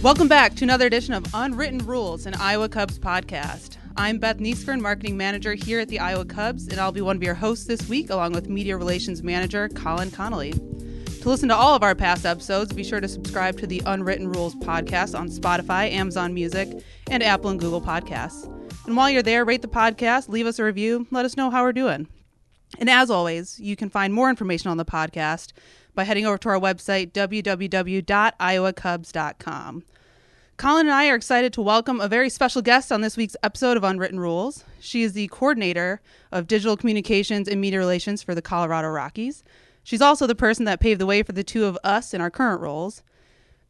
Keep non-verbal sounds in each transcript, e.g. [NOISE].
Welcome back to another edition of Unwritten Rules, an Iowa Cubs podcast. I'm Beth Niesfern, marketing manager here at the Iowa Cubs, and I'll be one of your hosts this week, along with media relations manager Colin Connolly. To listen to all of our past episodes, be sure to subscribe to the Unwritten Rules podcast on Spotify, Amazon Music, and Apple and Google Podcasts. And while you're there, rate the podcast, leave us a review, let us know how we're doing. And as always, you can find more information on the podcast by heading over to our website, www.iowacubs.com. Colin and I are excited to welcome a very special guest on this week's episode of Unwritten Rules. She is the coordinator of digital communications and media relations for the Colorado Rockies. She's also the person that paved the way for the two of us in our current roles.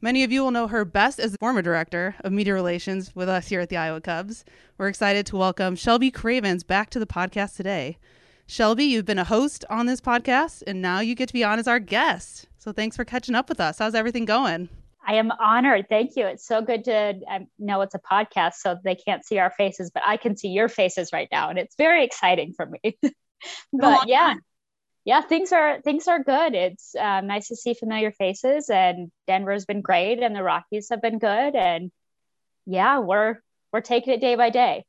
Many of you will know her best as the former director of media relations with us here at the Iowa Cubs. We're excited to welcome Shelby Cravens back to the podcast today. Shelby, you've been a host on this podcast, and now you get to be on as our guest. So thanks for catching up with us. How's everything going? I am honored. Thank you. It's so good to I know it's a podcast, so they can't see our faces, but I can see your faces right now, and it's very exciting for me. [LAUGHS] but yeah, yeah, things are things are good. It's um, nice to see familiar faces, and Denver's been great, and the Rockies have been good, and yeah, we're we're taking it day by day.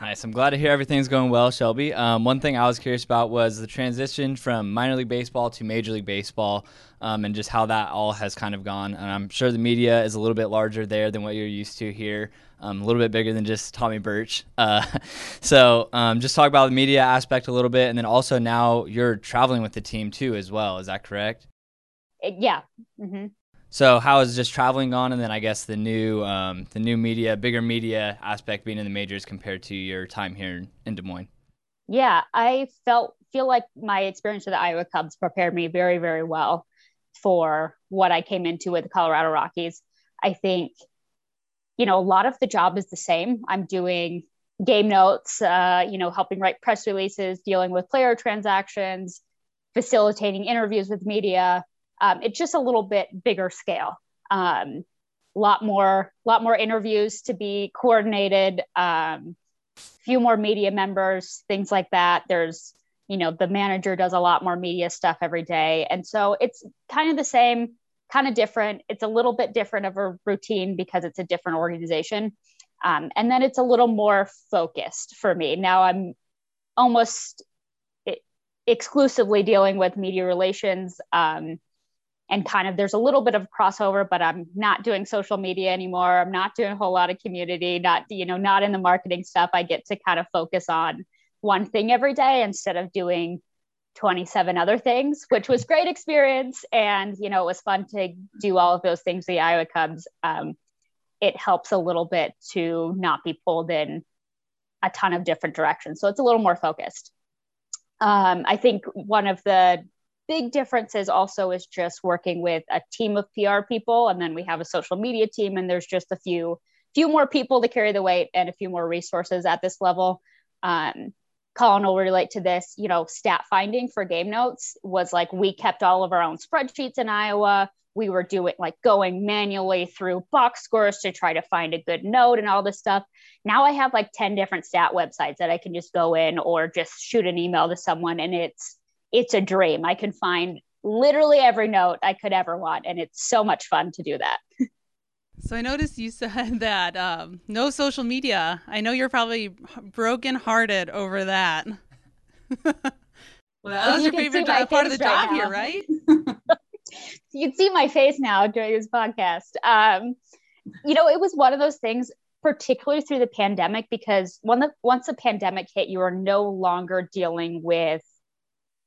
Nice. I'm glad to hear everything's going well, Shelby. Um, one thing I was curious about was the transition from minor league baseball to major league baseball, um, and just how that all has kind of gone. And I'm sure the media is a little bit larger there than what you're used to here, um, a little bit bigger than just Tommy Birch. Uh, [LAUGHS] so um, just talk about the media aspect a little bit, and then also now you're traveling with the team too as well. Is that correct? Yeah. Mm-hmm. So how is just traveling gone, and then I guess the new um, the new media, bigger media aspect being in the majors compared to your time here in Des Moines? Yeah, I felt feel like my experience with the Iowa Cubs prepared me very very well for what I came into with the Colorado Rockies. I think you know a lot of the job is the same. I'm doing game notes, uh, you know, helping write press releases, dealing with player transactions, facilitating interviews with media um, it's just a little bit bigger scale. Um, lot more, a lot more interviews to be coordinated. Um, few more media members, things like that. There's, you know, the manager does a lot more media stuff every day, and so it's kind of the same, kind of different. It's a little bit different of a routine because it's a different organization. Um, and then it's a little more focused for me. Now I'm almost exclusively dealing with media relations. Um, and kind of there's a little bit of crossover but i'm not doing social media anymore. I'm not doing a whole lot of community not you know not in the marketing stuff. I get to kind of focus on one thing every day instead of doing 27 other things which was great experience. And you know it was fun to do all of those things the iowa cubs. Um, it helps a little bit to not be pulled in a ton of different directions. So it's a little more focused. Um, i think one of the big differences also is just working with a team of PR people, and then we have a social media team, and there's just a few few more people to carry the weight and a few more resources at this level. Um, Colin will relate to this. You know, stat finding for game notes was like we kept all of our own spreadsheets in Iowa. We were doing like going manually through box scores to try to find a good note and all this stuff. Now I have like 10 different stat websites that I can just go in or just shoot an email to someone and it's it's a dream. I can find literally every note I could ever want, and it's so much fun to do that. [LAUGHS] So I noticed you [LAUGHS] said that um, no social media. I know you're probably brokenhearted over that. [LAUGHS] well, that was your favorite part of the job right here, right? you can see my face now during this podcast. Um, you know, it was one of those things, particularly through the pandemic, because when the once the pandemic hit, you are no longer dealing with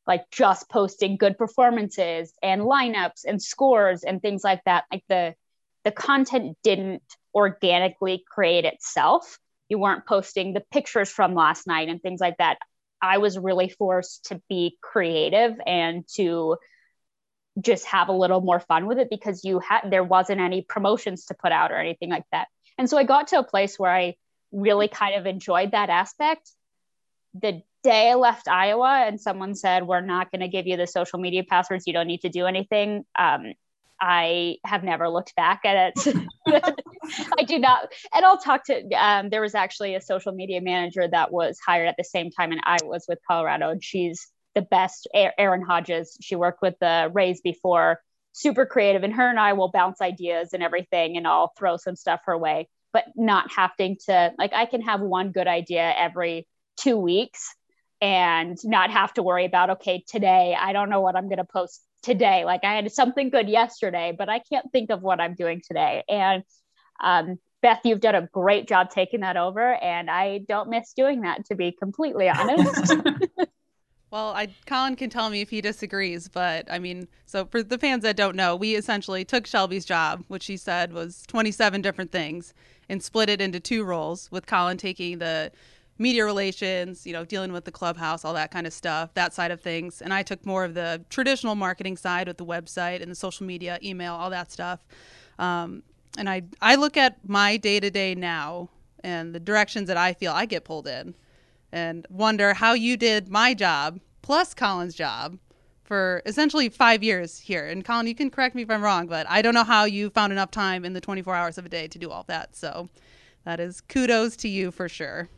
like just posting good performances and lineups and scores and things like that. Like the the content didn't organically create itself. You weren't posting the pictures from last night and things like that. I was really forced to be creative and to just have a little more fun with it because you had there wasn't any promotions to put out or anything like that. And so i got to a place where i really kind of enjoyed that aspect. The day I left Iowa and someone said, We're not going to give you the social media passwords, you don't need to do anything. Um, I have never looked back at it. [LAUGHS] I do not. And I'll talk to, um, there was actually a social media manager that was hired at the same time, and I was with Colorado, and she's the best. Erin Hodges, she worked with the Rays before. super creative and her and I will bounce ideas and everything and I'll throw some stuff her way, but not having to like I can have one good idea every 2 weeks and not have to worry about okay, today I don't know what I'm going to post today. Like I had something good yesterday, but I can't think of what I'm doing today. And um, Beth, you've done a great job taking that over, and I don't miss doing that, to be completely honest. [LAUGHS] Well, I Colin can tell me if he disagrees, but I mean, so for the fans that don't know, we essentially took Shelby's job, which she said was 27 different things, and split it into two roles, with Colin taking the media relations, you know, dealing with the clubhouse, all that kind of stuff, that side of things, and I took more of the traditional marketing side with the website and the social media, email, all that stuff. Um, and I I look at my day to day now and the directions that I feel I get pulled in and wonder how you did my job plus Colin's job for essentially five years here. And Colin, you can correct me if I'm wrong, but I don't know how you found enough time in the 24 hours of a day to do all that. So that is kudos to you for sure.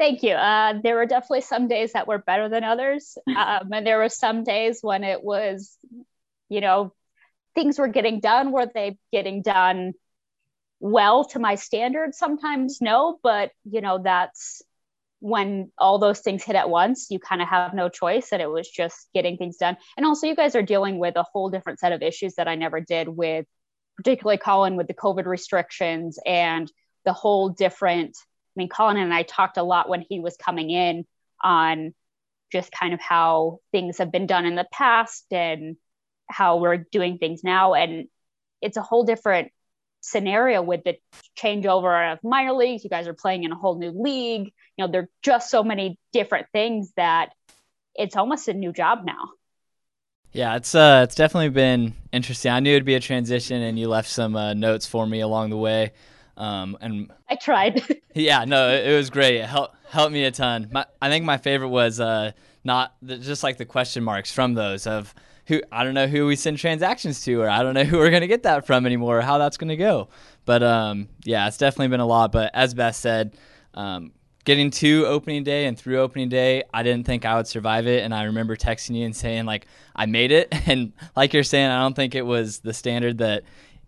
Thank you. Uh, there were definitely some days that were better than others. [LAUGHS] Um, and there were some days when it was, you know, things were getting done. Were they getting done well to my standards? Sometimes no, but, you know, that's when all those things hit at once, you kind of have no choice. And it was just getting things done. And also, you guys are dealing with a whole different set of issues that I never did with, particularly Colin with the COVID restrictions and the whole different. I mean, Colin and I talked a lot when he was coming in on just kind of how things have been done in the past and how we're doing things now. And it's a whole different scenario with the changeover of minor leagues. You guys are playing in a whole new league. You know, there are just so many different things that it's almost a new job now. Yeah, it's uh, it's definitely been interesting. I knew it'd be a transition, and you left some uh, notes for me along the way. Um, and I tried. [LAUGHS] yeah, no, it, it, was great. It helped helped me a ton. My, I think my favorite was uh, not the, just like the question marks from those of who I don't know who we send transactions to, or I don't know who we're gonna get that from anymore, or how that's gonna go. But um, yeah, it's definitely been a lot. But as Beth said, um, getting to opening day and through opening day, I didn't think I would survive it. And I remember texting you and saying like I made it, [LAUGHS] and like you're saying, I don't think it was the standard that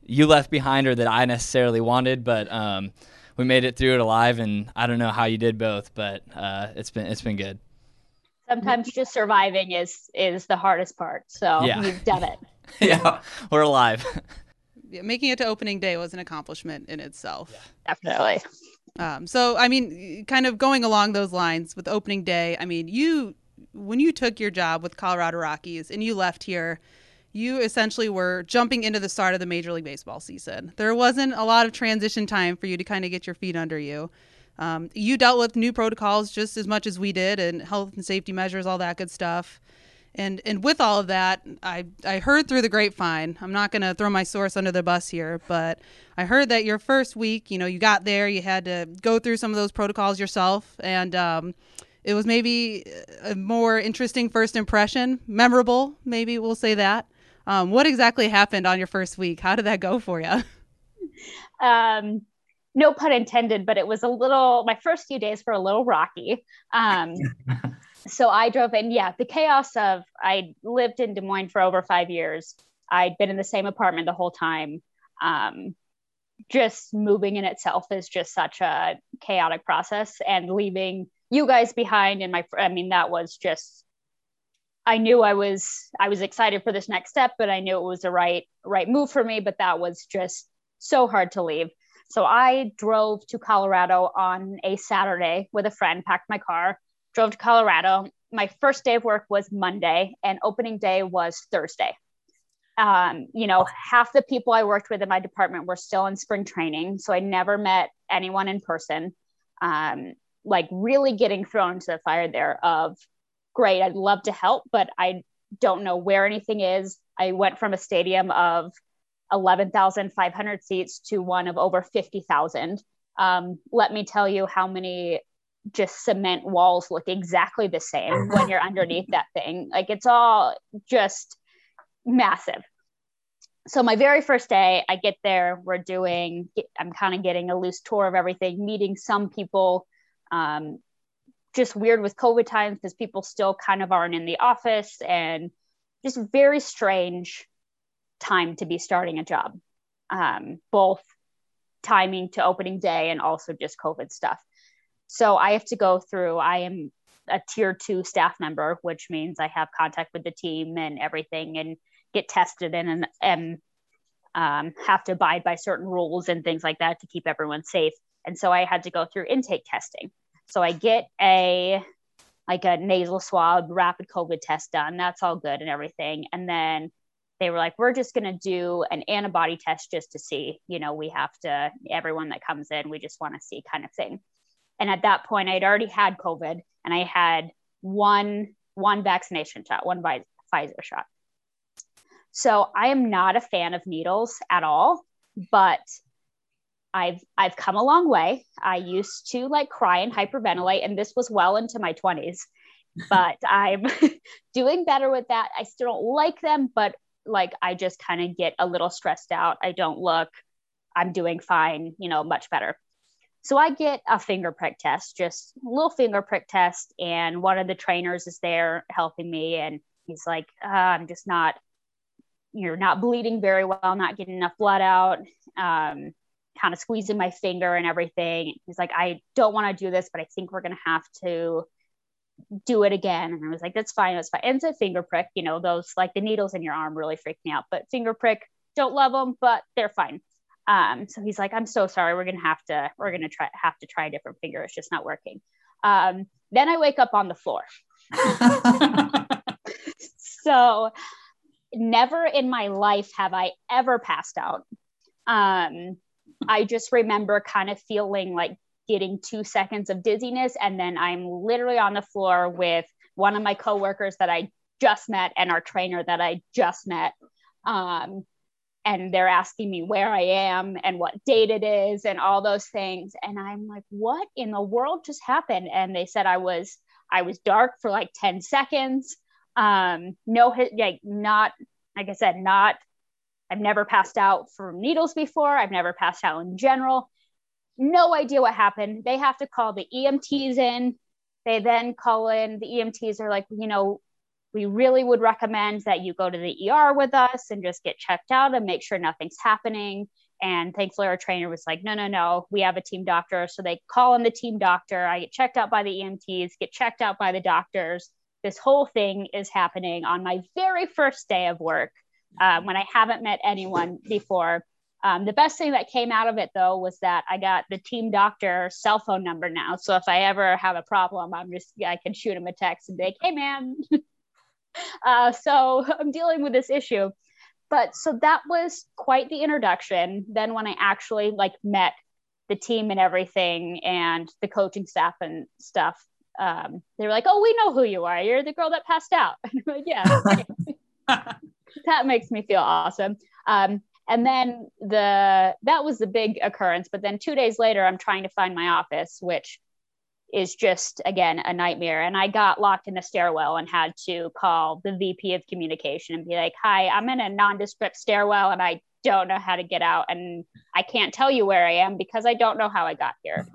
you left behind or that I necessarily wanted, but. Um, we made it through it alive, and I don't know how you did both, but uh, it's been it's been good sometimes just surviving is is the hardest part. So yeah. you've done it. [LAUGHS] [LAUGHS] yeah, we're alive. Yeah, making it to opening day was an accomplishment in itself. Yeah. Definitely. Um, so I mean, kind of going along those lines with opening day. I mean, you when you took your job with Colorado Rockies and you left here, you essentially were jumping into the start of the Major League Baseball season. There wasn't a lot of transition time for you to kind of get your feet under you. Um, you dealt with new protocols just as much as we did, and health and safety measures, all that good stuff. And and with all of that, I I heard through the grapevine. I'm not going to throw my source under the bus here, but I heard that your first week, you know, you got there, you had to go through some of those protocols yourself, and um, it was maybe a more interesting first impression, memorable, maybe we'll say that. Um, what exactly happened on your first week? How did that go for you? [LAUGHS] Um, no pun intended, but it was a little, my first few days were a little rocky. Um, [LAUGHS] so I drove in, yeah, the chaos of, I lived in Des Moines for over five years. I'd been in the same apartment the whole time. Um, just moving in itself is just such a chaotic process and leaving you guys behind and my, I mean, that was just, I knew I was, I was excited for this next step, but I knew it was the right, right move for me, but that was just so hard to leave. So I drove to Colorado on a Saturday with a friend, packed my car, drove to Colorado. My first day of work was Monday, and opening day was Thursday. Um, you know, half the people I worked with in my department were still in spring training, so I never met anyone in person. Um, like really getting thrown to the fire there of great, I'd love to help, but I don't know where anything is. I went from a stadium of 11,500 seats to one of over 50,000. Um, let me tell you how many just cement walls look exactly the same [LAUGHS] when you're underneath that thing. Like it's all just massive. So my very first day, I get there, we're doing, I'm kind of getting a loose tour of everything, meeting some people. Um, just weird with COVID times because people still kind of aren't in the office and just very strange time to be starting a job, um, both timing to opening day and also just COVID stuff. So I have to go through, I am a tier two staff member, which means I have contact with the team and everything and get tested and, and, and um, have to abide by certain rules and things like that to keep everyone safe. And so I had to go through intake testing. So I get a like a nasal swab rapid COVID test done. That's all good and everything. And then they were like, we're just going to do an antibody test just to see, you know, we have to, everyone that comes in, we just want to see kind of thing. And at that point, I'd already had COVID and I had one, one vaccination shot, one Pfizer shot. So I am not a fan of needles at all, but I've I've come a long way. I used to like cry and hyperventilate, and this was well into my 20s. But [LAUGHS] I'm [LAUGHS] doing better with that. I still don't like them, but like I just kind of get a little stressed out. I don't look, I'm doing fine, you know, much better. So I get a finger prick test, just a little finger prick test, and one of the trainers is there helping me, and he's like, uh, "I'm just not, you're not bleeding very well, not getting enough blood out." Um, kind of squeezing my finger and everything. He's like, I don't want to do this, but I think we're going to have to do it again. And I was like, that's fine. That's fine. And it's a finger prick, you know, those like the needles in your arm really freak me out, but finger prick, don't love them, but they're fine. Um, so he's like, I'm so sorry. We're going to have to, we're going to try, have to try a different finger. It's just not working. Um, then I wake up on the floor. [LAUGHS] so never in my life have I ever passed out. Um, I just remember kind of feeling like getting two seconds of dizziness. And then I'm literally on the floor with one of my coworkers that I just met and our trainer that I just met. Um, and they're asking me where I am and what date it is and all those things. And I'm like, what in the world just happened? And they said I was, I was dark for like 10 seconds. Um, no, like not, like I said, not I've never passed out from needles before. I've never passed out in general. No idea what happened. They have to call the EMTs in. They then call in, the EMTs are like, you know, we really would recommend that you go to the ER with us and just get checked out and make sure nothing's happening. And thankfully, our trainer was like, no, no, no, we have a team doctor. So they call in the team doctor. I get checked out by the EMTs, get checked out by the doctors. This whole thing is happening on my very first day of work um, when I haven't met anyone before. Um, the best thing that came out of it though was that I got the team doctor cell phone number now. So if I ever have a problem, I'm just I can shoot him a text and be like, "Hey, man." [LAUGHS] uh, so [LAUGHS] I'm dealing with this issue. But so that was quite the introduction. Then when I actually like met the team and everything and the coaching staff and stuff, um, they were like, "Oh, we know who you are. You're the girl that passed out." [LAUGHS] "Yeah." That makes me feel awesome. Um, and then the that was the big occurrence. But then two days later, I'm trying to find my office, which is just again a nightmare. And I got locked in the stairwell and had to call the VP of communication and be like, "Hi, I'm in a nondescript stairwell and I don't know how to get out, and I can't tell you where I am because I don't know how I got here."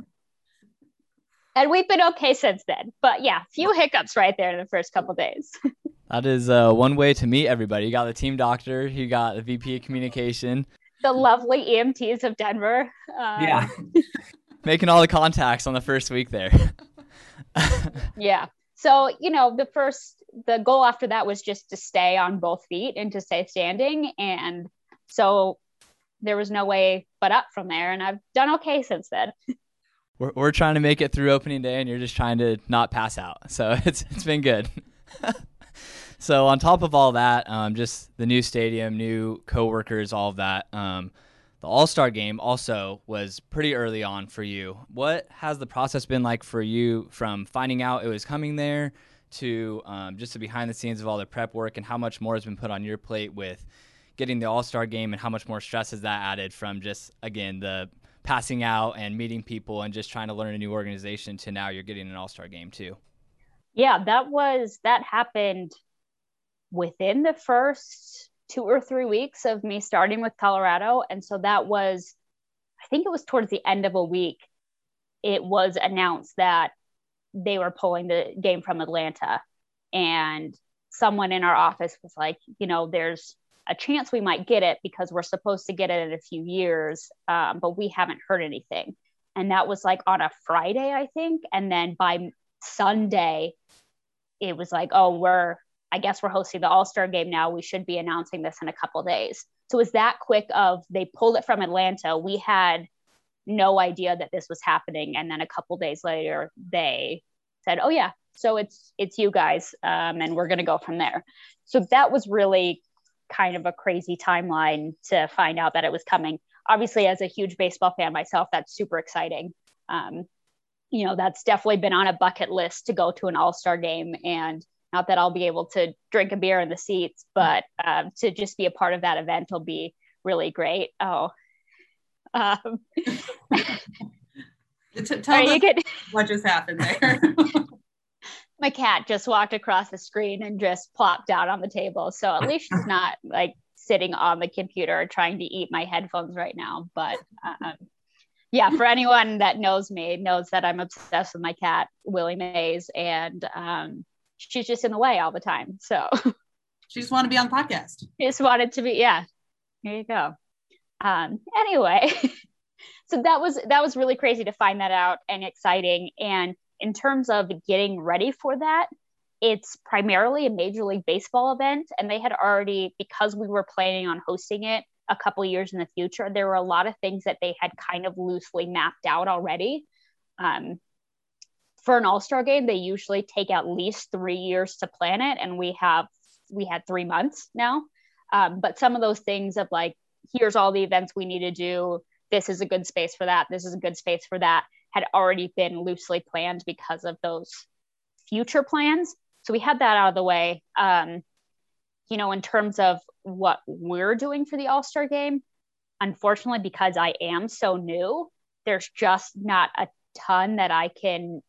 and we've been okay since then. But yeah, few hiccups right there in the first couple days. [LAUGHS] That is uh, one way to meet everybody. You got the team doctor, you got the VP of communication, the lovely EMTs of Denver. Uh, yeah. [LAUGHS] Making all the contacts on the first week there. [LAUGHS] yeah. So, you know, the first, the goal after that was just to stay on both feet and to stay standing. And so there was no way but up from there. And I've done okay since then. [LAUGHS] We're, we're trying to make it through opening day and you're just trying to not pass out. So it's, it's been good. So on top of all that, um, just the new stadium, new coworkers, all of that. Um, the All Star game also was pretty early on for you. What has the process been like for you from finding out it was coming there to um, just the behind the scenes of all the prep work and how much more has been put on your plate with getting the All Star game and how much more stress has that added from just again the passing out and meeting people and just trying to learn a new organization to now you're getting an All Star game too yeah, that was that happened within the first two or three weeks of me starting with Colorado. And so that was, I think it was towards the end of a week, it was announced that they were pulling the game from Atlanta. And someone in our office was like, you know, there's a chance we might get it because we're supposed to get it in a few years, um, but we haven't heard anything. And that was like on a Friday, I think. And then by Sunday, it was like, oh, we're, I guess we're hosting the All Star game now. We should be announcing this in a couple days. So it was that quick of they pulled it from Atlanta. We had no idea that this was happening. And then a couple days later, they said, oh, yeah, so it's it's you guys um, and we're going to go from there so that was really kind of a crazy timeline to find out that it was coming obviously as a huge baseball fan myself that's super exciting um, you know that's definitely been on a bucket list to go to an all-star game and not that i'll be able to drink a beer in the seats but um, to just be a part of that event will be really great oh um, [LAUGHS] tell me what just happened there [LAUGHS] my cat just walked across the screen and just plopped down on the table. So at least she's [LAUGHS] not like sitting on the computer trying to eat my headphones right now. But um, yeah, for anyone that knows me, knows that I'm obsessed with my cat, Willie Mays, and um, she's just in the way all the time. So she just wanted to be on the podcast. She [LAUGHS] just wanted to be, yeah. Here you go. Um, anyway, [LAUGHS] so that was that was really crazy to find that out and exciting. And in terms of getting ready for that, it's primarily a Major League Baseball event. And they had already, because we were planning on hosting it a couple years in the future, there were a lot of things that they had kind of loosely mapped out already. Um, for an all-star game, they usually take at least three years to plan it. And we have, we had three months now. Um, but some of those things of like, here's all the events we need to do. This is a good space for that. This is a good space for that had already been loosely planned because of those future plans. So we had that out of the way. Um, you know, in terms of what we're doing for the All Star game, unfortunately, because I am so new, there's just not a ton that I can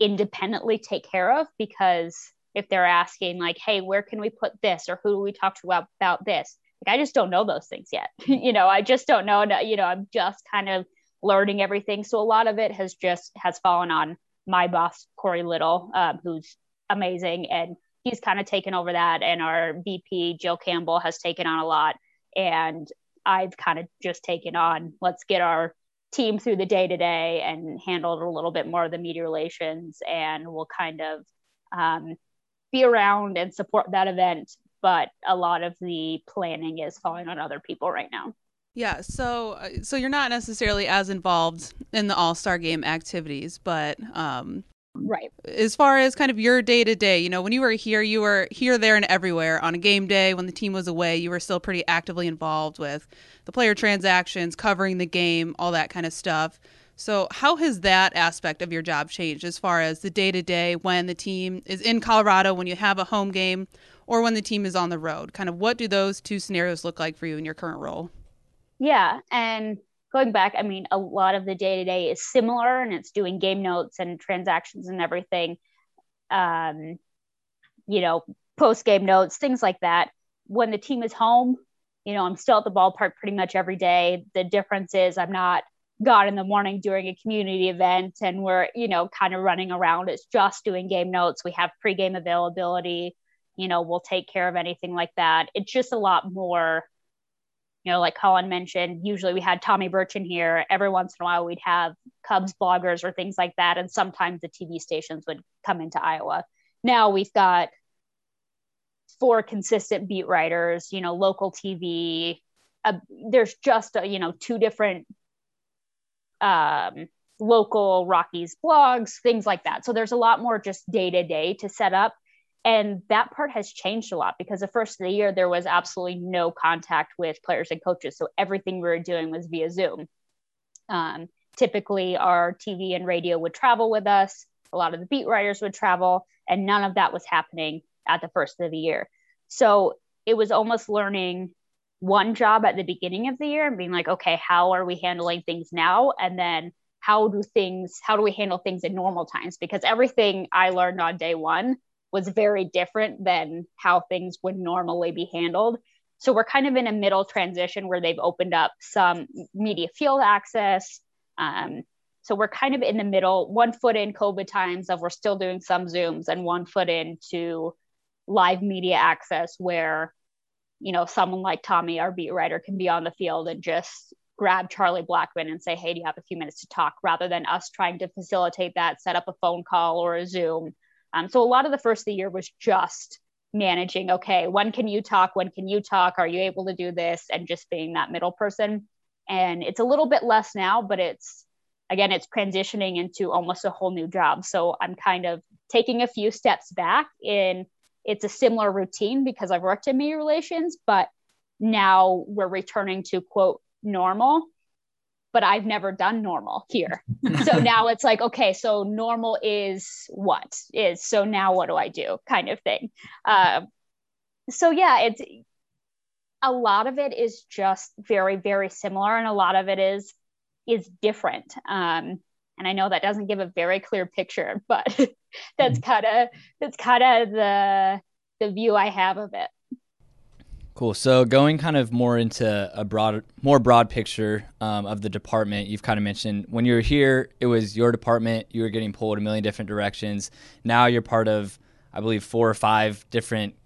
independently take care of because if they're asking like hey where can we put this? Or who do we talk to about, about this? Like i just don't know those things yet. [LAUGHS] You know i just don't know. You know i'm just kind of learning everything. So a lot of it has just has fallen on my boss Corey Little, um, who's amazing, and he's kind of taken over that. And our VP Jill Campbell has taken on a lot, and I've kind of just taken on let's get our team through the day to day and handle a little bit more of the media relations, and we'll kind of um, be around and support that event. But a lot of the planning is falling on other people right now. Yeah, so uh, so you're not necessarily as involved in the All Star Game activities, but um, right. As far as kind of your day to day, you know, when you were here, you were here, there, and everywhere. On a game day, when the team was away, you were still pretty actively involved with the player transactions, covering the game, all that kind of stuff. So, how has that aspect of your job changed as far as the day to day when the team is in Colorado, when you have a home game, or when the team is on the road? Kind of what do those two scenarios look like for you in your current role? Yeah. And going back, I mean, a lot of the day to day is similar and it's doing game notes and transactions and everything. Um, you know, post game notes, things like that. When the team is home, you know, I'm still at the ballpark pretty much every day. The difference is I'm not gone in the morning during a community event and we're, you know, kind of running around. It's just doing game notes. We have pregame availability. You know, we'll take care of anything like that. It's just a lot more you know, like Colin mentioned, usually we had Tommy Birch in here. Every once in a while, we'd have Cubs bloggers or things like that. And sometimes the TV stations would come into Iowa. Now we've got four consistent beat writers, you know, local TV. Uh, there's just, uh, you know, two different um, local Rockies blogs, things like that. So there's a lot more just day to day to set up. And that part has changed a lot because the first of the year, there was absolutely no contact with players and coaches. So everything we were doing was via Zoom. Um, typically, our TV and radio would travel with us, a lot of the beat writers would travel, and none of that was happening at the first of the year. So it was almost learning one job at the beginning of the year and being like, okay, how are we handling things now? And then how do things, how do we handle things in normal times? Because everything I learned on day one was very different than how things would normally be handled. So we're kind of in a middle transition where they've opened up some media field access. Um, so we're kind of in the middle, one foot in COVID times of we're still doing some Zooms, and one foot into live media access where you know, someone like Tommy, our beat writer, can be on the field and just grab Charlie Blackmon and say, Hey, do you have a few minutes to talk? rather than us trying to facilitate that, set up a phone call or a Zoom. Um, so a lot of the first of the year was just managing, okay, when can you talk? When can you talk? Are you able to do this? And just being that middle person. And it's a little bit less now, but it's again, it's transitioning into almost a whole new job. So I'm kind of taking a few steps back in it's a similar routine because I've worked in media relations, but now we're returning to quote normal. But I've never done normal here. [LAUGHS] so now it's like, okay, so normal is what is so now what do I do kind of thing. Uh, so yeah, it's a lot of it is just very, very similar, and a lot of it is is different. Um, and I know that doesn't give a very clear picture, but [LAUGHS] that's mm-hmm. kind of that's kind of the the view I have of it. Cool. So going kind of more into a broad, more broad picture um, of the department, you've kind of mentioned when you were here, it was your department. You were getting pulled a million different directions. Now you're part of, I believe, four or five different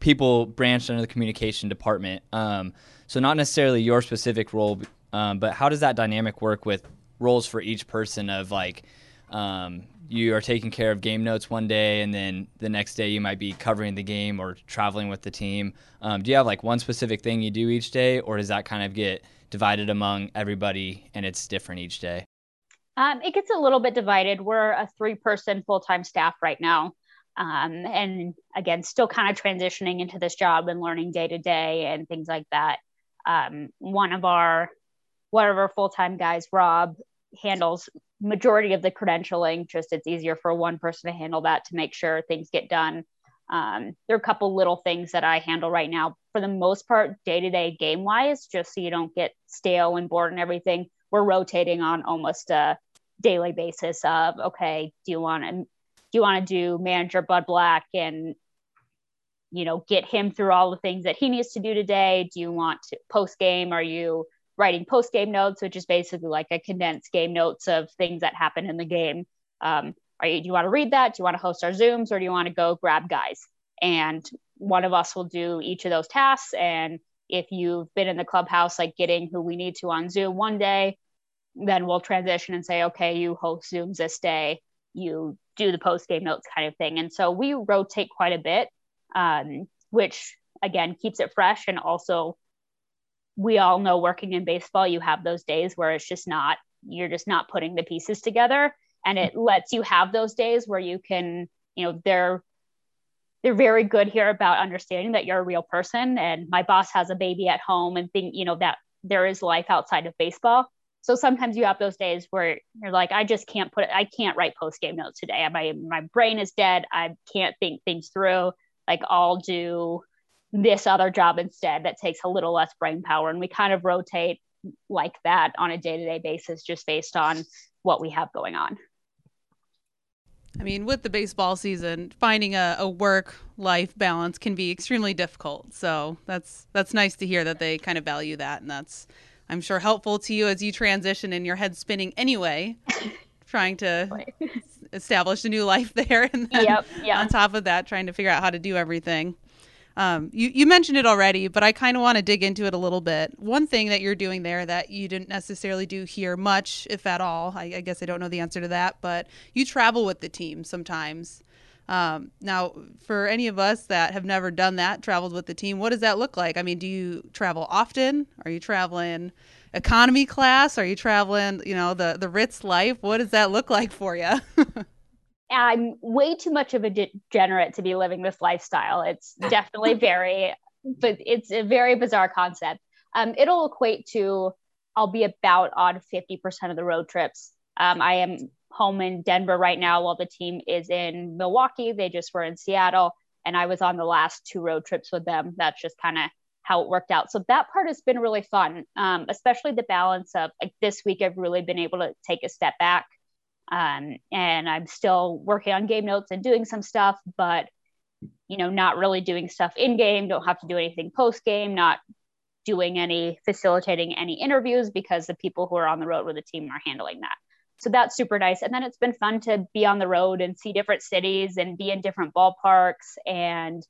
people branched under the communication department. Um, so not necessarily your specific role, um, but how does that dynamic work with roles for each person of like um, you are taking care of game notes one day and then the next day you might be covering the game or traveling with the team. Um, do you have like one specific thing you do each day or does that kind of get divided among everybody and it's different each day? Um, it gets a little bit divided. We're a three person full-time staff right now um, and again still kind of transitioning into this job and learning day to day and things like that. Um, one of our one of our full-time guys rob handles majority of the credentialing just it's easier for one person to handle that to make sure things get done. Um, there are a couple little things that i handle right now. For the most part day to day game wise just so you don't get stale and bored and everything we're rotating on almost a daily basis of okay do you want to do you want to do manager bud black and you know get him through all the things that he needs to do today? Do you want to post game are you writing post game notes, which is basically like a condensed game notes of things that happen in the game. Um, are you, do you want to read that? Do you want to host our Zooms or do you want to go grab guys? And one of us will do each of those tasks. And if you've been in the clubhouse, like getting who we need to on Zoom one day, then we'll transition and say, okay, you host Zooms this day, you do the post game notes kind of thing. And so we rotate quite a bit, um, which again keeps it fresh and also we all know working in baseball, you have those days where it's just not, you're just not putting the pieces together. And it lets you have those days where you can, you know, they're, they're very good here about understanding that you're a real person. And my boss has a baby at home and think, you know, that there is life outside of baseball. So sometimes you have those days where you're like, I just can't put it, I can't write post game notes today. My, my brain is dead. I can't think things through. Like I'll do this other job instead that takes a little less brain power. And we kind of rotate like that on a day to day basis just based on what we have going on. I mean, with the baseball season, finding a, a work life balance can be extremely difficult. So that's that's nice to hear that they kind of value that, and that's I'm sure helpful to you as you transition and your head spinning anyway, [LAUGHS] trying to establish a new life there, and then yep, yep. on top of that, trying to figure out how to do everything. Um, you, you mentioned it already, but I kind of want to dig into it a little bit. One thing that you're doing there that you didn't necessarily do here much, if at all, I, I guess I don't know the answer to that, but you travel with the team sometimes. Um, now, for any of us that have never done that, traveled with the team, what does that look like? I mean, do you travel often? Are you traveling economy class? Are you traveling, you know, the the Ritz life? What does that look like for you? [LAUGHS] I'm way too much of a degenerate to be living this lifestyle. It's [LAUGHS] definitely very, but it's a very bizarre concept. Um, it'll equate to I'll be about on 50% of the road trips. Um, I am home in Denver right now while the team is in Milwaukee. They just were in Seattle, and I was on the last two road trips with them. That's just kind of how it worked out. So that part has been really fun, um, especially the balance of like this week. I've really been able to take a step back um, and I'm still working on game notes and doing some stuff, but you know, not really doing stuff in game. Don't have to do anything post game. Not doing any facilitating any interviews because the people who are on the road with the team are handling that. So that's super nice. And then it's been fun to be on the road and see different cities and be in different ballparks and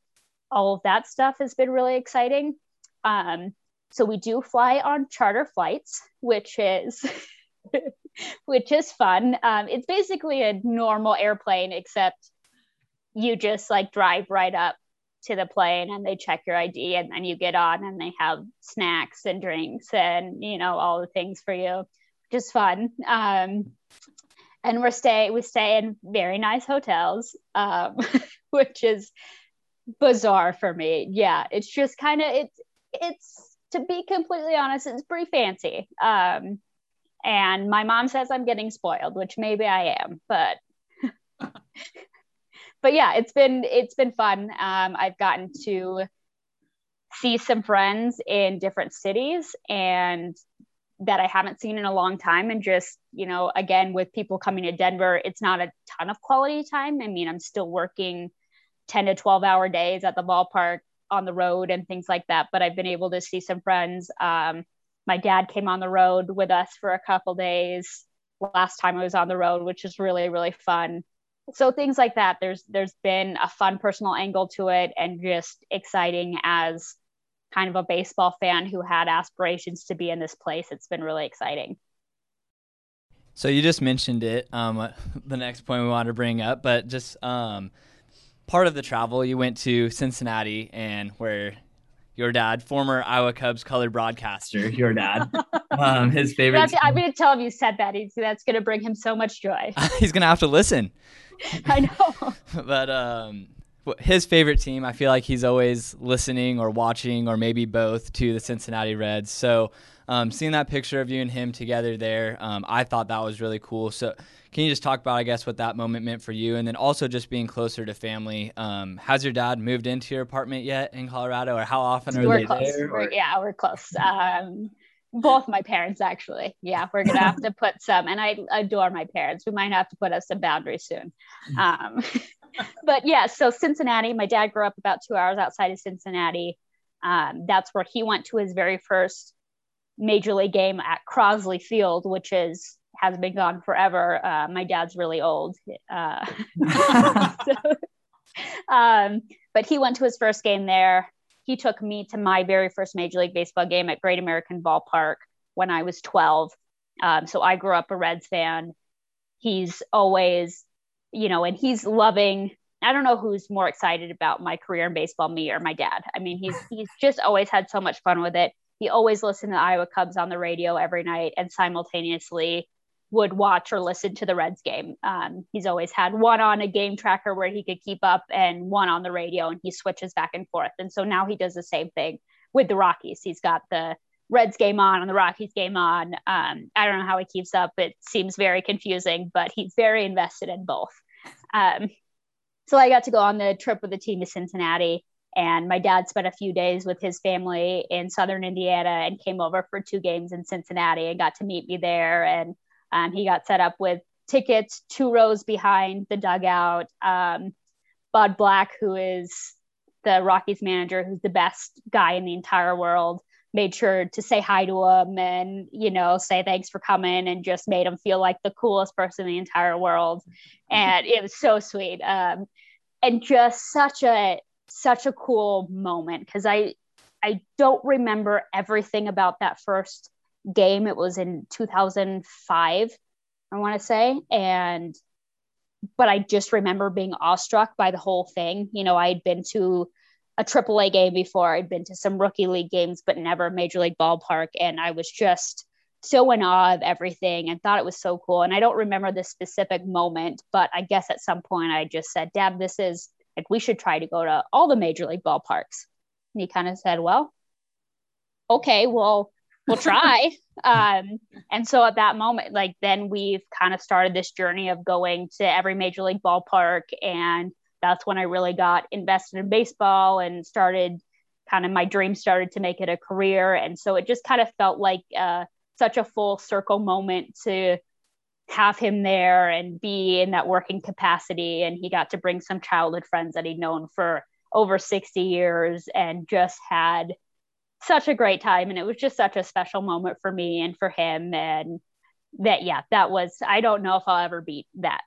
all of that stuff has been really exciting. Um, so we do fly on charter flights, which is [LAUGHS] [LAUGHS] which is fun. Um, it's basically a normal airplane, except you just like drive right up to the plane and they check your ID and then you get on and they have snacks and drinks and you know all the things for you, which is fun. Um, and we're stay we stay in very nice hotels, um, [LAUGHS] which is bizarre for me. Yeah, it's just kind of it's it's to be completely honest, it's pretty fancy. Um, and my mom says I'm getting spoiled, which maybe I am, but [LAUGHS] but yeah, it's been it's been fun. Um, I've gotten to see some friends in different cities and that I haven't seen in a long time. And just, you know, again, with people coming to Denver, it's not a ton of quality time. I mean, I'm still working 10 to 12 hour days at the ballpark on the road and things like that. But I've been able to see some friends. Um, my dad came on the road with us for a couple days last time I was on the road, which is really, really fun. So things like that. There's there's been a fun personal angle to it and just exciting as kind of a baseball fan who had aspirations to be in this place. It's been really exciting. So you just mentioned it, um, [LAUGHS] the next point we wanted to bring up, but just um, part of the travel, you went to Cincinnati and where your dad, former Iowa Cubs color broadcaster, [LAUGHS] your dad, [LAUGHS] um, his favorite. That's, I'm going to tell him you said that. He's, that's going to bring him so much joy. [LAUGHS] He's going to have to listen. I know. but um, his favorite team, I feel like he's always listening or watching or maybe both to the Cincinnati Reds. So um, seeing that picture of you and him together there, um, I thought that was really cool. So can you just talk about, I guess, what that moment meant for you, and then also just being closer to family? Um, has your dad moved into your apartment yet in Colorado, or how often are we're they close. there? We're, yeah, we're close. Um, both my parents actually. Yeah, we're gonna have to put some, and I adore my parents. We might have to put up some boundaries soon. Um, [LAUGHS] but yeah, so Cincinnati. My dad grew up about two hours outside of Cincinnati. Um, that's where he went to his very first major league game at Crosley Field, which is has been gone forever. Uh, my dad's really old. Uh, [LAUGHS] [LAUGHS] so, um, but he went to his first game there. He took me to my very first Major League Baseball game at Great American Ballpark when I was 12. Um, so I grew up a Reds fan. He's always, you know, and he's loving. I don't know who's more excited about my career in baseball, me or my dad. I mean, he's he's just always had so much fun with it. He always listened to Iowa Cubs on the radio every night and simultaneously would watch or listen to the Reds game. Um, he's always had one on a game tracker where he could keep up and one on the radio, and he switches back and forth. And so now he does the same thing with the Rockies. He's got the Reds game on and the Rockies game on. Um, I don't know how he keeps up. It seems very confusing, but he's very invested in both. Um, so I got to go on the trip with the team to Cincinnati. And my dad spent a few days with his family in southern Indiana and came over for two games in Cincinnati and got to meet me there. And um, he got set up with tickets two rows behind the dugout. Um, Bud Black, who is the Rockies manager, who's the best guy in the entire world, made sure to say hi to him and you know say thanks for coming and just made him feel like the coolest person in the entire world. And it was so sweet. Um, and just such a such a cool moment because i i don't remember everything about that first game. It was in 2005, I want to say. And, but I just remember being awestruck by the whole thing. You know, I had been to a AAA game before, I'd been to some rookie league games, but never major league ballpark. And I was just so in awe of everything and thought it was so cool. And I don't remember the specific moment, but I guess at some point I just said, Dad, this is like, we should try to go to all the major league ballparks. And he kind of said, Well, okay, well, we'll try. um, and so at that moment, like then we've kind of started this journey of going to every major league ballpark. And that's when I really got invested in baseball and started kind of my dream started to make it a career. And so it just kind of felt like uh, such a full circle moment to have him there and be in that working capacity. And he got to bring some childhood friends that he'd known for over 60 years and just had such a great time and it was just such a special moment for me and for him and that yeah that was i don't know if i'll ever beat that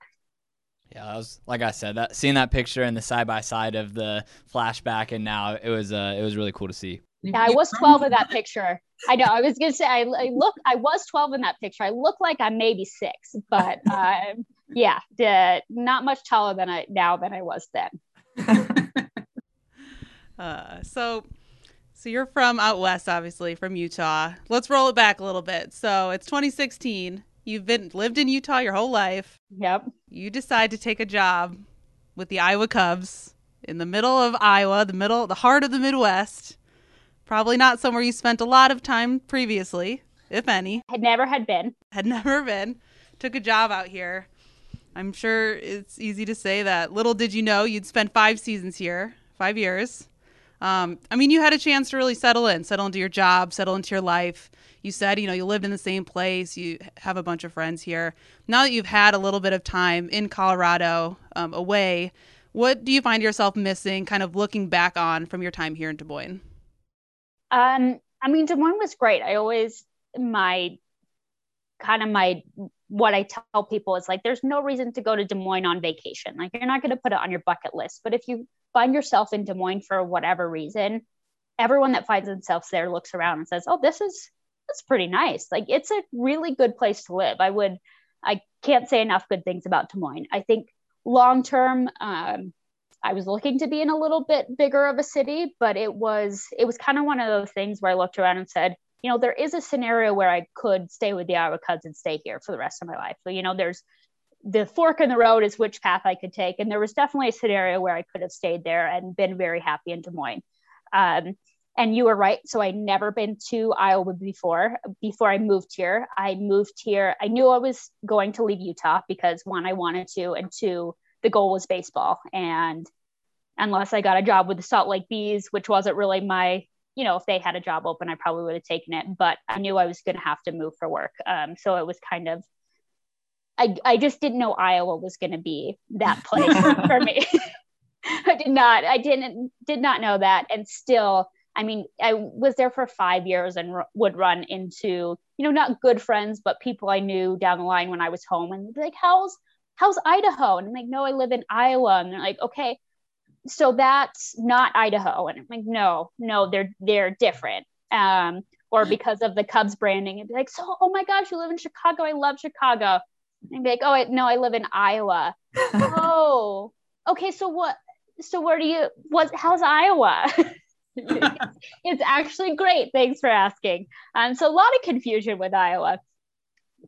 Yeah, that was like I said that seeing that picture and the side by side of the flashback and now it was uh it was really cool to see. Yeah, I was 12 in that picture. I know. I was gonna say I, I, look. I was 12 in that picture. I look like I'm maybe six, but uh, [LAUGHS] yeah, the, not much taller than I now than I was then. [LAUGHS] uh, so, so you're from out west, obviously from Utah. Let's roll it back a little bit. So it's 2016. You've been lived in Utah your whole life. Yep. You decide to take a job with the Iowa Cubs in the middle of Iowa, the middle, the heart of the Midwest Probably not somewhere you spent a lot of time previously, if any. Had never had been. Had never been. Took a job out here. I'm sure it's easy to say that. Little did you know you'd spend five seasons here, five years. Um, I mean, you had a chance to really settle in, settle into your job, settle into your life. You said, you know, you lived in the same place, you have a bunch of friends here. Now that you've had a little bit of time in Colorado um, away, what do you find yourself missing, kind of looking back on from your time here in Des Moines? Um, I mean, Des Moines was great. I always my kind of my what I tell people is like there's no reason to go to Des Moines on vacation. Like you're not going to put it on your bucket list, but if you find yourself in Des Moines for whatever reason, everyone that finds themselves there looks around and says, "Oh, this is that's pretty nice. Like it's a really good place to live." I would I can't say enough good things about Des Moines. I think long term um, I was looking to be in a little bit bigger of a city, but it was it was kind of one of those things where I looked around and said, you know, there is a scenario where I could stay with the Iowa Cubs and stay here for the rest of my life. So, you know, there's the fork in the road is which path I could take. And there was definitely a scenario where I could have stayed there and been very happy in Des Moines. Um, and you were right. So I'd never been to Iowa before. Before I moved here, I moved here. I knew I was going to leave Utah because one, I wanted to, and two, the goal was baseball. And unless I got a job with the Salt Lake Bees, which wasn't really my, you know, if they had a job open, I probably would have taken it. But I knew I was going to have to move for work. Um, so it was kind of, I, I just didn't know Iowa was going to be that place for me. [LAUGHS] [LAUGHS] I did not, I didn't, did not know that. And still, I mean, I was there for five years and r- would run into, you know, not good friends, but people I knew down the line when I was home and be like, how's, how's Idaho? And I'm like, no, I live in Iowa. And they're like, okay, so that's not Idaho. And I'm like, no, no, they're they're different. Um, or because of the Cubs branding, and be like, so oh my gosh, you live in Chicago. I love Chicago. And be like, oh no, I live in Iowa. [LAUGHS] oh, okay. So what? So where do you? What? How's Iowa? [LAUGHS] it's actually great. Thanks for asking. Um, so a lot of confusion with Iowa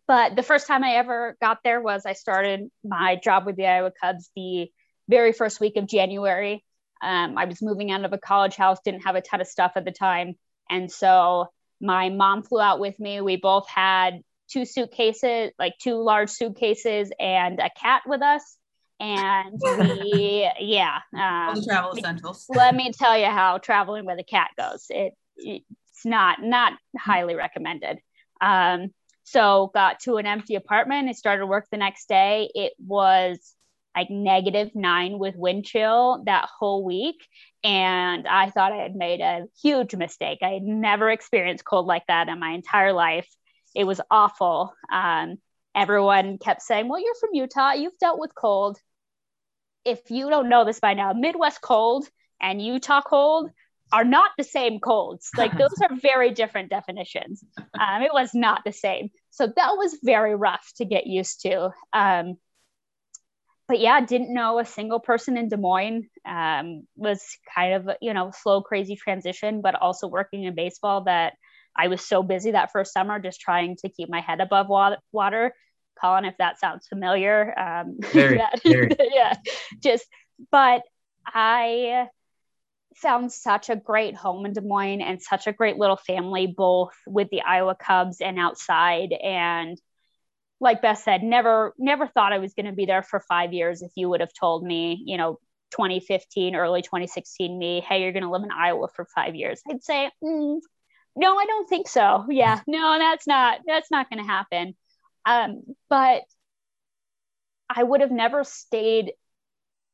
but the first time I ever got there was I started my job with the Iowa Cubs the very first week of January. Um, I was moving out of a college house, didn't have a ton of stuff at the time. And so my mom flew out with me. We both had two suitcases, like two large suitcases, and a cat with us. And we, [LAUGHS] yeah. Um, All travel essentials. let me tell you how traveling with a cat goes. It, it's not not highly recommended. Um, so got to an empty apartment. I started work the next day. It was like negative nine with wind chill that whole week. And I thought I had made a huge mistake. I had never experienced cold like that in my entire life. It was awful. Um, everyone kept saying, Well, you're from Utah, you've dealt with cold. If you don't know this by now, Midwest cold and Utah cold are not the same colds. Like those are very different definitions. Um, it was not the same. So that was very rough to get used to. Um, but yeah, didn't know a single person in Des Moines. Um, was kind of you know slow, crazy transition, but also working in baseball that I was so busy that first summer just trying to keep my head above water. Colin, if that sounds familiar, um, [LAUGHS] very, yeah, very. [LAUGHS] yeah, just but I found such a great home in Des Moines and such a great little family, both with the Iowa Cubs and outside, and like Beth said, never never thought I was going to be there for five years. If you would have told me, you know, 2015, early 2016, me, hey, you're going to live in Iowa for five years, I'd say, mm, no, I don't think so. Yeah, no, that's not that's not going to happen. Um, but I would have never stayed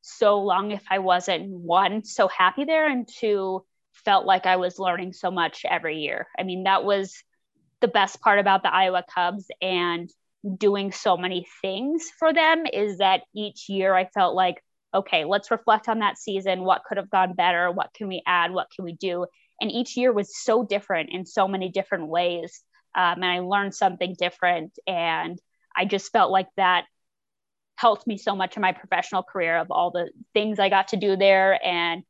so long if I wasn't one so happy there and two felt like I was learning so much every year. I mean, that was the best part about the Iowa Cubs and doing so many things for them is that each year I felt like, okay, let's reflect on that season. What could have gone better? What can we add? What can we do? And each year was so different in so many different ways. Um, and I learned something different. And I just felt like that helped me so much in my professional career of all the things I got to do there and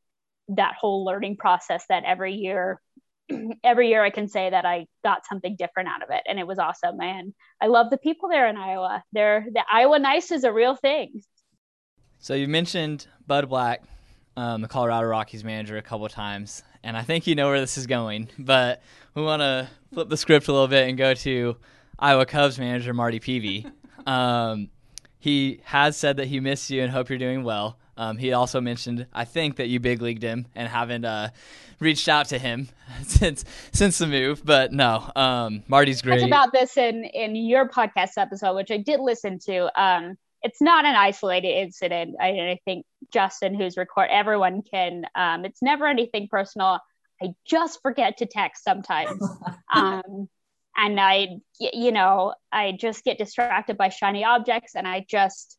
that whole learning process that every year [CLEARS THROAT] every year I can say that I got something different out of it and it was awesome and I love the people there in Iowa. They're the Iowa nice is a real thing. So you mentioned Bud Black, um, the Colorado Rockies manager a couple times and I think you know where this is going, but we want to flip the script a little bit and go to Iowa Cubs manager Marty Pevey. [LAUGHS] Um, he has said that he missed you and hope you're doing well. Um, he also mentioned, I think, that you big leagued him and haven't uh, reached out to him [LAUGHS] since since the move. But no, um, Marty's great. About this in in your podcast episode, which I did listen to. Um, it's not an isolated incident. I, I think Justin, who's record, everyone can. Um, it's never anything personal. I just forget to text sometimes. [LAUGHS] um, and I, you know, I just get distracted by shiny objects, and I just,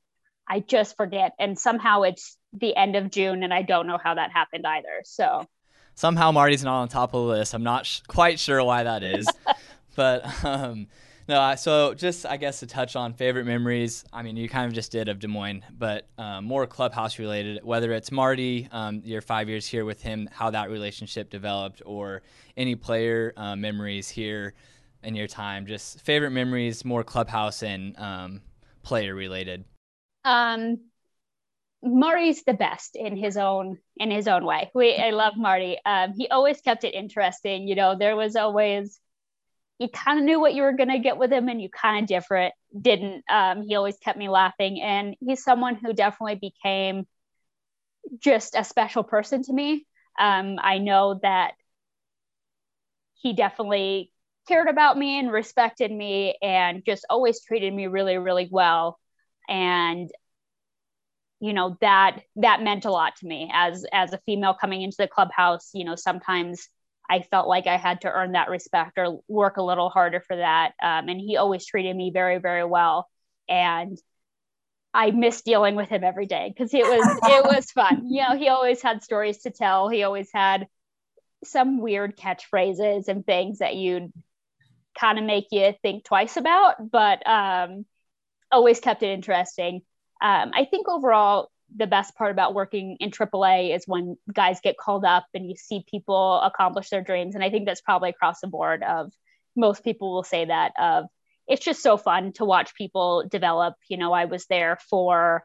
I just forget. And somehow it's the end of June, and I don't know how that happened either. So somehow Marty's not on top of the list. I'm not sh- quite sure why that is, [LAUGHS] but um, no. So just I guess to touch on favorite memories. I mean, you kind of just did of Des Moines, but um, more clubhouse related. Whether it's Marty, um, your five years here with him, how that relationship developed, or any player uh, memories here in your time. Just favorite memories, more clubhouse and um, player related. Um, Marty's the best in his own in his own way. We I love Marty. Um, he always kept it interesting. You know, there was always you kind of knew what you were gonna get with him, and you kind of different didn't. Um, he always kept me laughing, and he's someone who definitely became just a special person to me. Um, I know that he definitely cared about me and respected me, and just always treated me really, really well. And you know that that meant a lot to me as as a female coming into the clubhouse you know sometimes i felt like i had to earn that respect or work a little harder for that um, and he always treated me very very well and i miss dealing with him every day because it was [LAUGHS] it was fun. You know he always had stories to tell. He always had some weird catchphrases and things that you'd kind of make you think twice about but um always kept it interesting. Um, I think overall, the best part about working in AAA is when guys get called up and you see people accomplish their dreams. And I think that's probably across the board of most people will say that of it's just so fun to watch people develop. You know, I was there for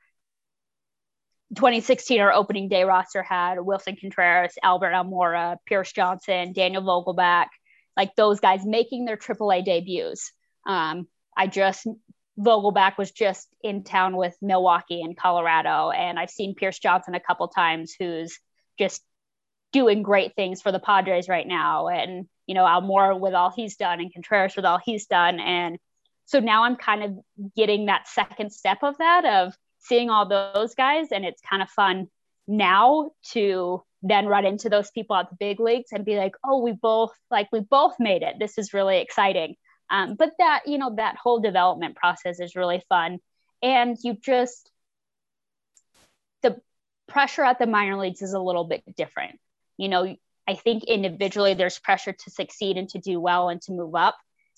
2016, our opening day roster had Willson Contreras, Albert Almora, Pierce Johnson, Daniel Vogelbach, like those guys making their AAA debuts. Um, I just Vogelbach was just in town with Milwaukee and Colorado, and I've seen Pierce Johnson a couple times, who's just doing great things for the Padres right now, and you know Almora with all he's done, and Contreras with all he's done, and so now I'm kind of getting that second step of that of seeing all those guys, and it's kind of fun now to then run into those people at the big leagues and be like, oh, we both like we both made it. This is really exciting. Um, but that, you know, that whole development process is really fun. And you just, the pressure at the minor leagues is a little bit different. You know, I think individually there's pressure to succeed and to do well and to move up,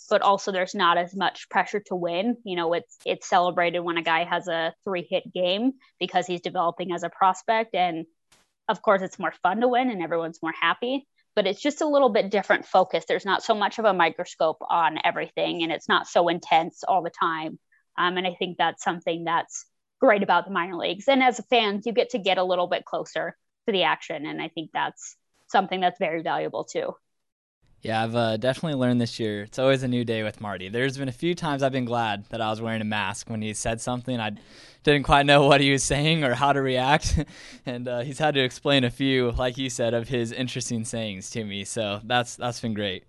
but also there's not as much pressure to win. You know, it's it's celebrated when a guy has a three hit game because he's developing as a prospect. And of course, it's more fun to win and everyone's more happy but it's just a little bit different focus. There's not so much of a microscope on everything, and it's not so intense all the time. Um, and I think that's something that's great about the minor leagues. And as a fan, you get to get a little bit closer to the action, and I think that's something that's very valuable too. Yeah, I've uh, definitely learned this year. It's always a new day with Marty. There's been a few times I've been glad that I was wearing a mask when he said something. I didn't quite know what he was saying or how to react, [LAUGHS] and uh, he's had to explain a few, like you said, of his interesting sayings to me. So that's that's been great.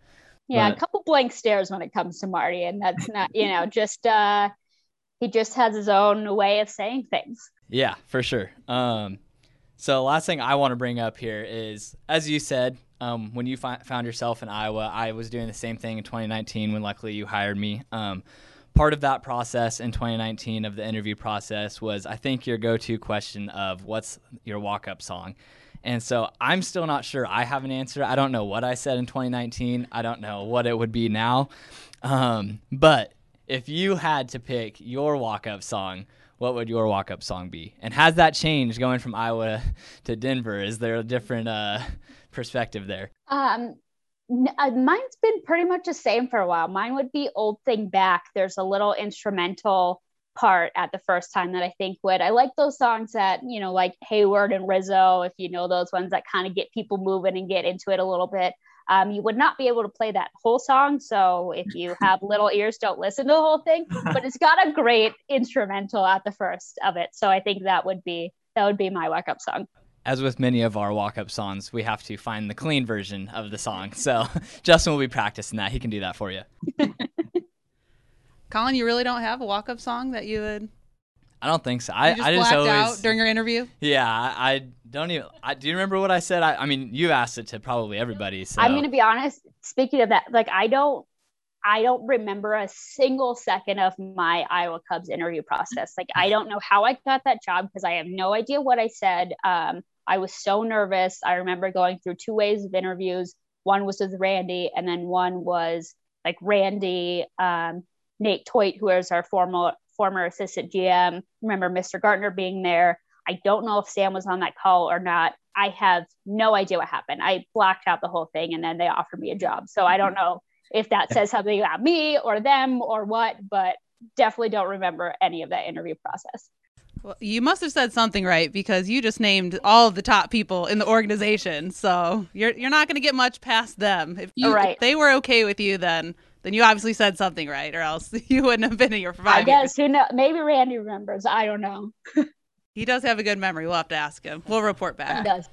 Yeah, but, a couple blank stares when it comes to Marty, and that's not you know just uh, he just has his own way of saying things. Yeah, for sure. Um, so last thing I want to bring up here is, as you said, um, when you fi- found yourself in Iowa, I was doing the same thing in 2019 when luckily you hired me. Um, part of that process in 2019 of the interview process was I think your go-to question of what's your walk-up song. And so I'm still not sure. I have an answer. I don't know what I said in 2019. I don't know what it would be now. Um, but if you had to pick your walk-up song, what would your walk-up song be? And has that changed going from Iowa [LAUGHS] to Denver? Is there a different uh, perspective there? Um, uh, mine's been pretty much the same for a while. Mine would be Old Thing Back. There's a little instrumental part at the first time that I think would. I like those songs that, you know, like Heyward and Rizzo, if you know those ones that kind of get people moving and get into it a little bit. Um, you would not be able to play that whole song. So if you [LAUGHS] have little ears, don't listen to the whole thing. But it's got a great instrumental at the first of it. So I think that would be that would be my wake up song as with many of our walk up songs, we have to find the clean version of the song. So [LAUGHS] Justin will be practicing that. He can do that for you. [LAUGHS] Colin, you really don't have a walk up song that you would. I don't think so. I just I just always out during your interview. Yeah, I, I don't even. I, do you remember what I said? I, I mean, you asked it to probably everybody. So I'm going to be honest. Speaking of that, like I don't I don't remember a single second of my Iowa Cubs interview process. Like, I don't know how I got that job because I have no idea what I said. Um, I was so nervous. I remember going through two ways of interviews. One was with Randy, and then one was like Randy, um, Nate Teut, who is our former former assistant GM. Remember Mr. Gartner being there. I don't know if Sam was on that call or not. I have no idea what happened. I blacked out the whole thing, and then they offered me a job. So I don't know if that says something about me or them or what, but definitely don't remember any of that interview process. Well, you must have said something right because you just named all of the top people in the organization. So you're you're not going to get much past them. If, you, right. if they were okay with you, then then you obviously said something right, or else [LAUGHS] you wouldn't have been in your five. I guess who know? Maybe Randy remembers. I don't know. [LAUGHS] he does have a good memory. We'll have to ask him. We'll report back. He does.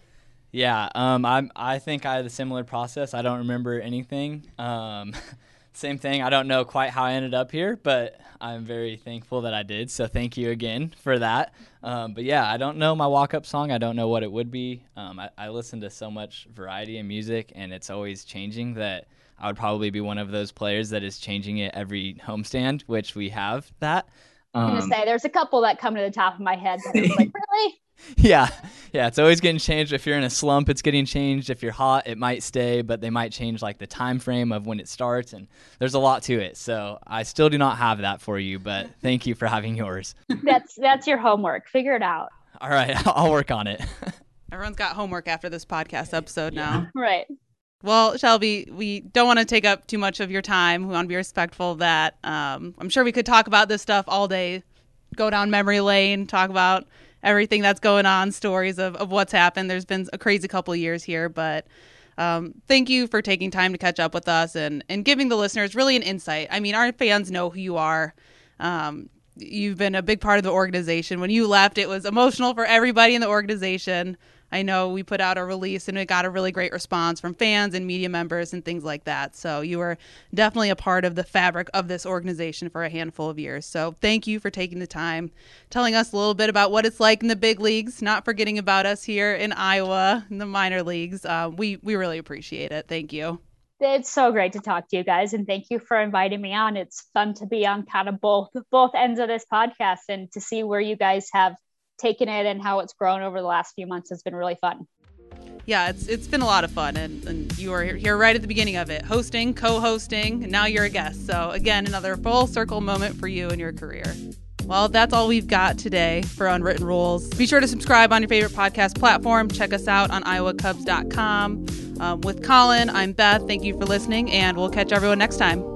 Yeah, um, I I think I had a similar process. I don't remember anything. Um, [LAUGHS] same thing. I don't know quite how I ended up here, but I'm very thankful that I did. So thank you again for that. Um, but yeah, I don't know my walk up song. I don't know what it would be. Um, I, I listen to so much variety in music, and it's always changing that I would probably be one of those players that is changing it every homestand, which we have that. I'm gonna um, say there's a couple that come to the top of my head. That like, [LAUGHS] really? [LAUGHS] Yeah, yeah, it's always getting changed. If you're in a slump, it's getting changed. If you're hot, it might stay, but they might change like the time frame of when it starts, and there's a lot to it. So I still do not have that for you, but thank you for having yours. [LAUGHS] That's that's your homework. Figure it out. All right, [LAUGHS] I'll work on it. Everyone's got homework after this podcast episode now. Right. Well, Shelby, we don't want to take up too much of your time. We want to be respectful of that. Um, I'm sure we could talk about this stuff all day, go down memory lane, talk about everything that's going on, stories of, of what's happened. There's been a crazy couple years here, but um, thank you for taking time to catch up with us and, and giving the listeners really an insight. I mean, our fans know who you are. Um, you've been a big part of the organization. When you left, it was emotional for everybody in the organization. I know we put out a release and it got a really great response from fans and media members and things like that. So you were definitely a part of the fabric of this organization for a handful of years. So thank you for taking the time, telling us a little bit about what it's like in the big leagues, not forgetting about us here in Iowa in the minor leagues. Uh, we we really appreciate it. Thank you. It's so great to talk to you guys, and thank you for inviting me on. It's fun to be on kind of both both ends of this podcast and to see where you guys have taken it and how it's grown over the last few months has been really fun. Yeah, it's it's been a lot of fun, and, and you are here right at the beginning of it, hosting, co-hosting, and now you're a guest. So again, another full circle moment for you in your career. Well, that's all we've got today for Unwritten Rules. Be sure to subscribe on your favorite podcast platform. Check us out on iowacubs.com. Um, with Colin, I'm Beth. Thank you for listening, and we'll catch everyone next time.